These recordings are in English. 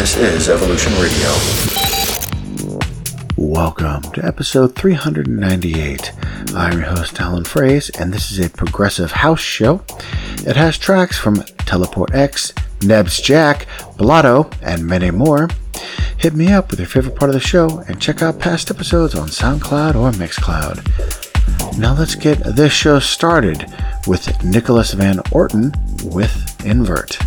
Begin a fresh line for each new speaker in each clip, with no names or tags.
This is Evolution Radio. Welcome to episode 398. I'm your host, Alan Fraze, and this is a progressive house show. It has tracks from Teleport X, Nebs Jack, Blotto, and many more. Hit me up with your favorite part of the show and check out past episodes on SoundCloud or Mixcloud. Now let's get this show started with Nicholas Van Orton with Invert.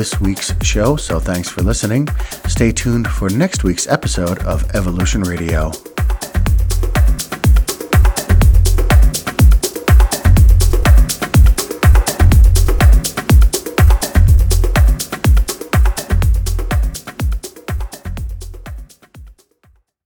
This week's show, so thanks for listening. Stay tuned for next week's episode of Evolution Radio.